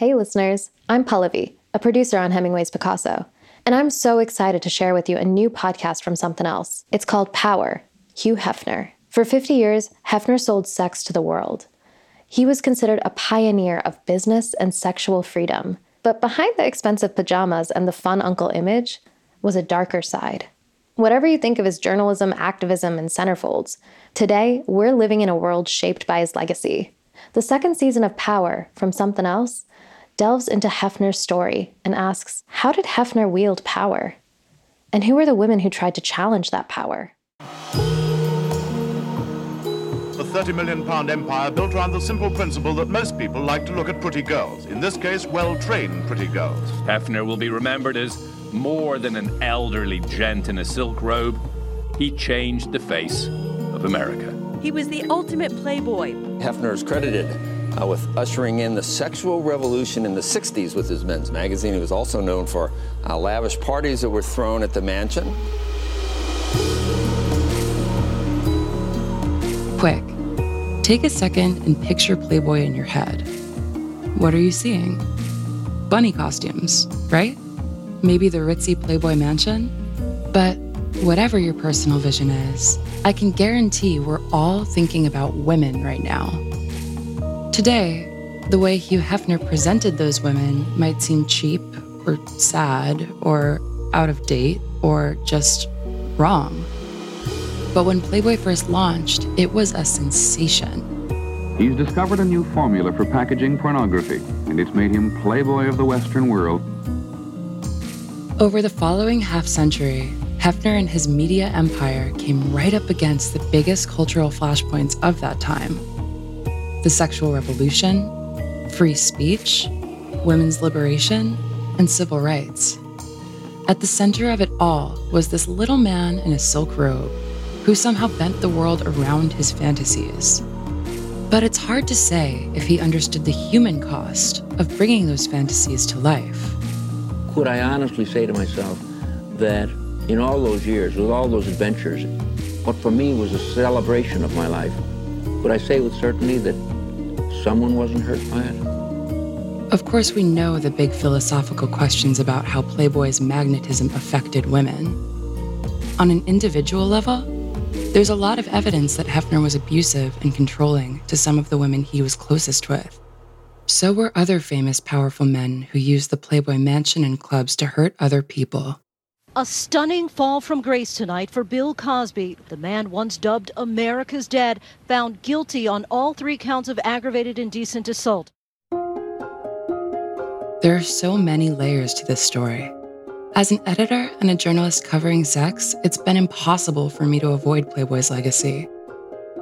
Hey, listeners, I'm Pallavi, a producer on Hemingway's Picasso, and I'm so excited to share with you a new podcast from Somethin' Else. It's called Power Hugh Hefner. For 50 years, Hefner sold sex to the world. He was considered a pioneer of business and sexual freedom. But behind the expensive pajamas and the fun uncle image was a darker side. Whatever you think of his journalism, activism, and centerfolds, today we're living in a world shaped by his legacy. The second season of Power from Somethin' Else delves into Hefner's story and asks how did Hefner wield power? And who were the women who tried to challenge that power? The 30 million pound empire built around the simple principle that most people like to look at pretty girls, in this case, well trained pretty girls. Hefner will be remembered as more than an elderly gent in a silk robe. He changed the face of America. He was the ultimate playboy. Hefner is credited uh, with ushering in the sexual revolution in the 60s with his men's magazine. He was also known for uh, lavish parties that were thrown at the mansion. Quick, take a second and picture Playboy in your head. What are you seeing? Bunny costumes, right? Maybe the ritzy Playboy mansion? But whatever your personal vision is, I can guarantee we're all thinking about women right now. Today, the way Hugh Hefner presented those women might seem cheap or sad or out of date or just wrong. But when Playboy first launched, it was a sensation. He's discovered a new formula for packaging pornography, and it's made him Playboy of the Western world. Over the following half century, Hefner and his media empire came right up against the biggest cultural flashpoints of that time the sexual revolution, free speech, women's liberation, and civil rights. At the center of it all was this little man in a silk robe who somehow bent the world around his fantasies. But it's hard to say if he understood the human cost of bringing those fantasies to life. Could I honestly say to myself that in all those years, with all those adventures, what for me was a celebration of my life, would I say with certainty that someone wasn't hurt by it? Of course, we know the big philosophical questions about how Playboy's magnetism affected women. On an individual level, there's a lot of evidence that Hefner was abusive and controlling to some of the women he was closest with. So were other famous, powerful men who used the Playboy mansion and clubs to hurt other people. A stunning fall from grace tonight for Bill Cosby, the man once dubbed America's Dad, found guilty on all three counts of aggravated indecent assault. There are so many layers to this story. As an editor and a journalist covering sex, it's been impossible for me to avoid Playboy's legacy,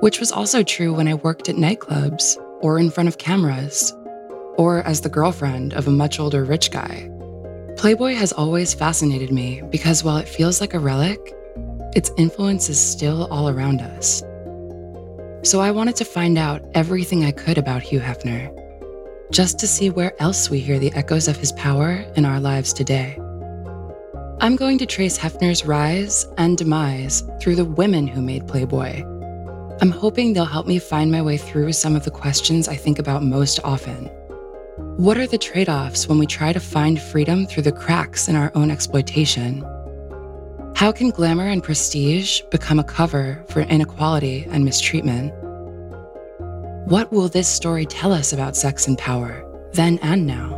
which was also true when I worked at nightclubs or in front of cameras, or as the girlfriend of a much older rich guy. Playboy has always fascinated me because while it feels like a relic, its influence is still all around us. So I wanted to find out everything I could about Hugh Hefner, just to see where else we hear the echoes of his power in our lives today. I'm going to trace Hefner's rise and demise through the women who made Playboy. I'm hoping they'll help me find my way through some of the questions I think about most often what are the trade offs when we try to find freedom through the cracks in our own exploitation? How can glamour and prestige become a cover for inequality and mistreatment? What will this story tell us about sex and power, then and now?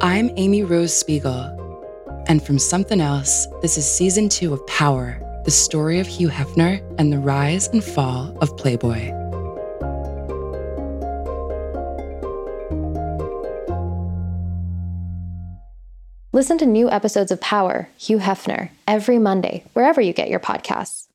I'm Amy Rose Spiegel, and from Somethin' Else, this is season two of Power, the story of Hugh Hefner and the rise and fall of Playboy. Listen to new episodes of Power, Hugh Hefner, every Monday, wherever you get your podcasts.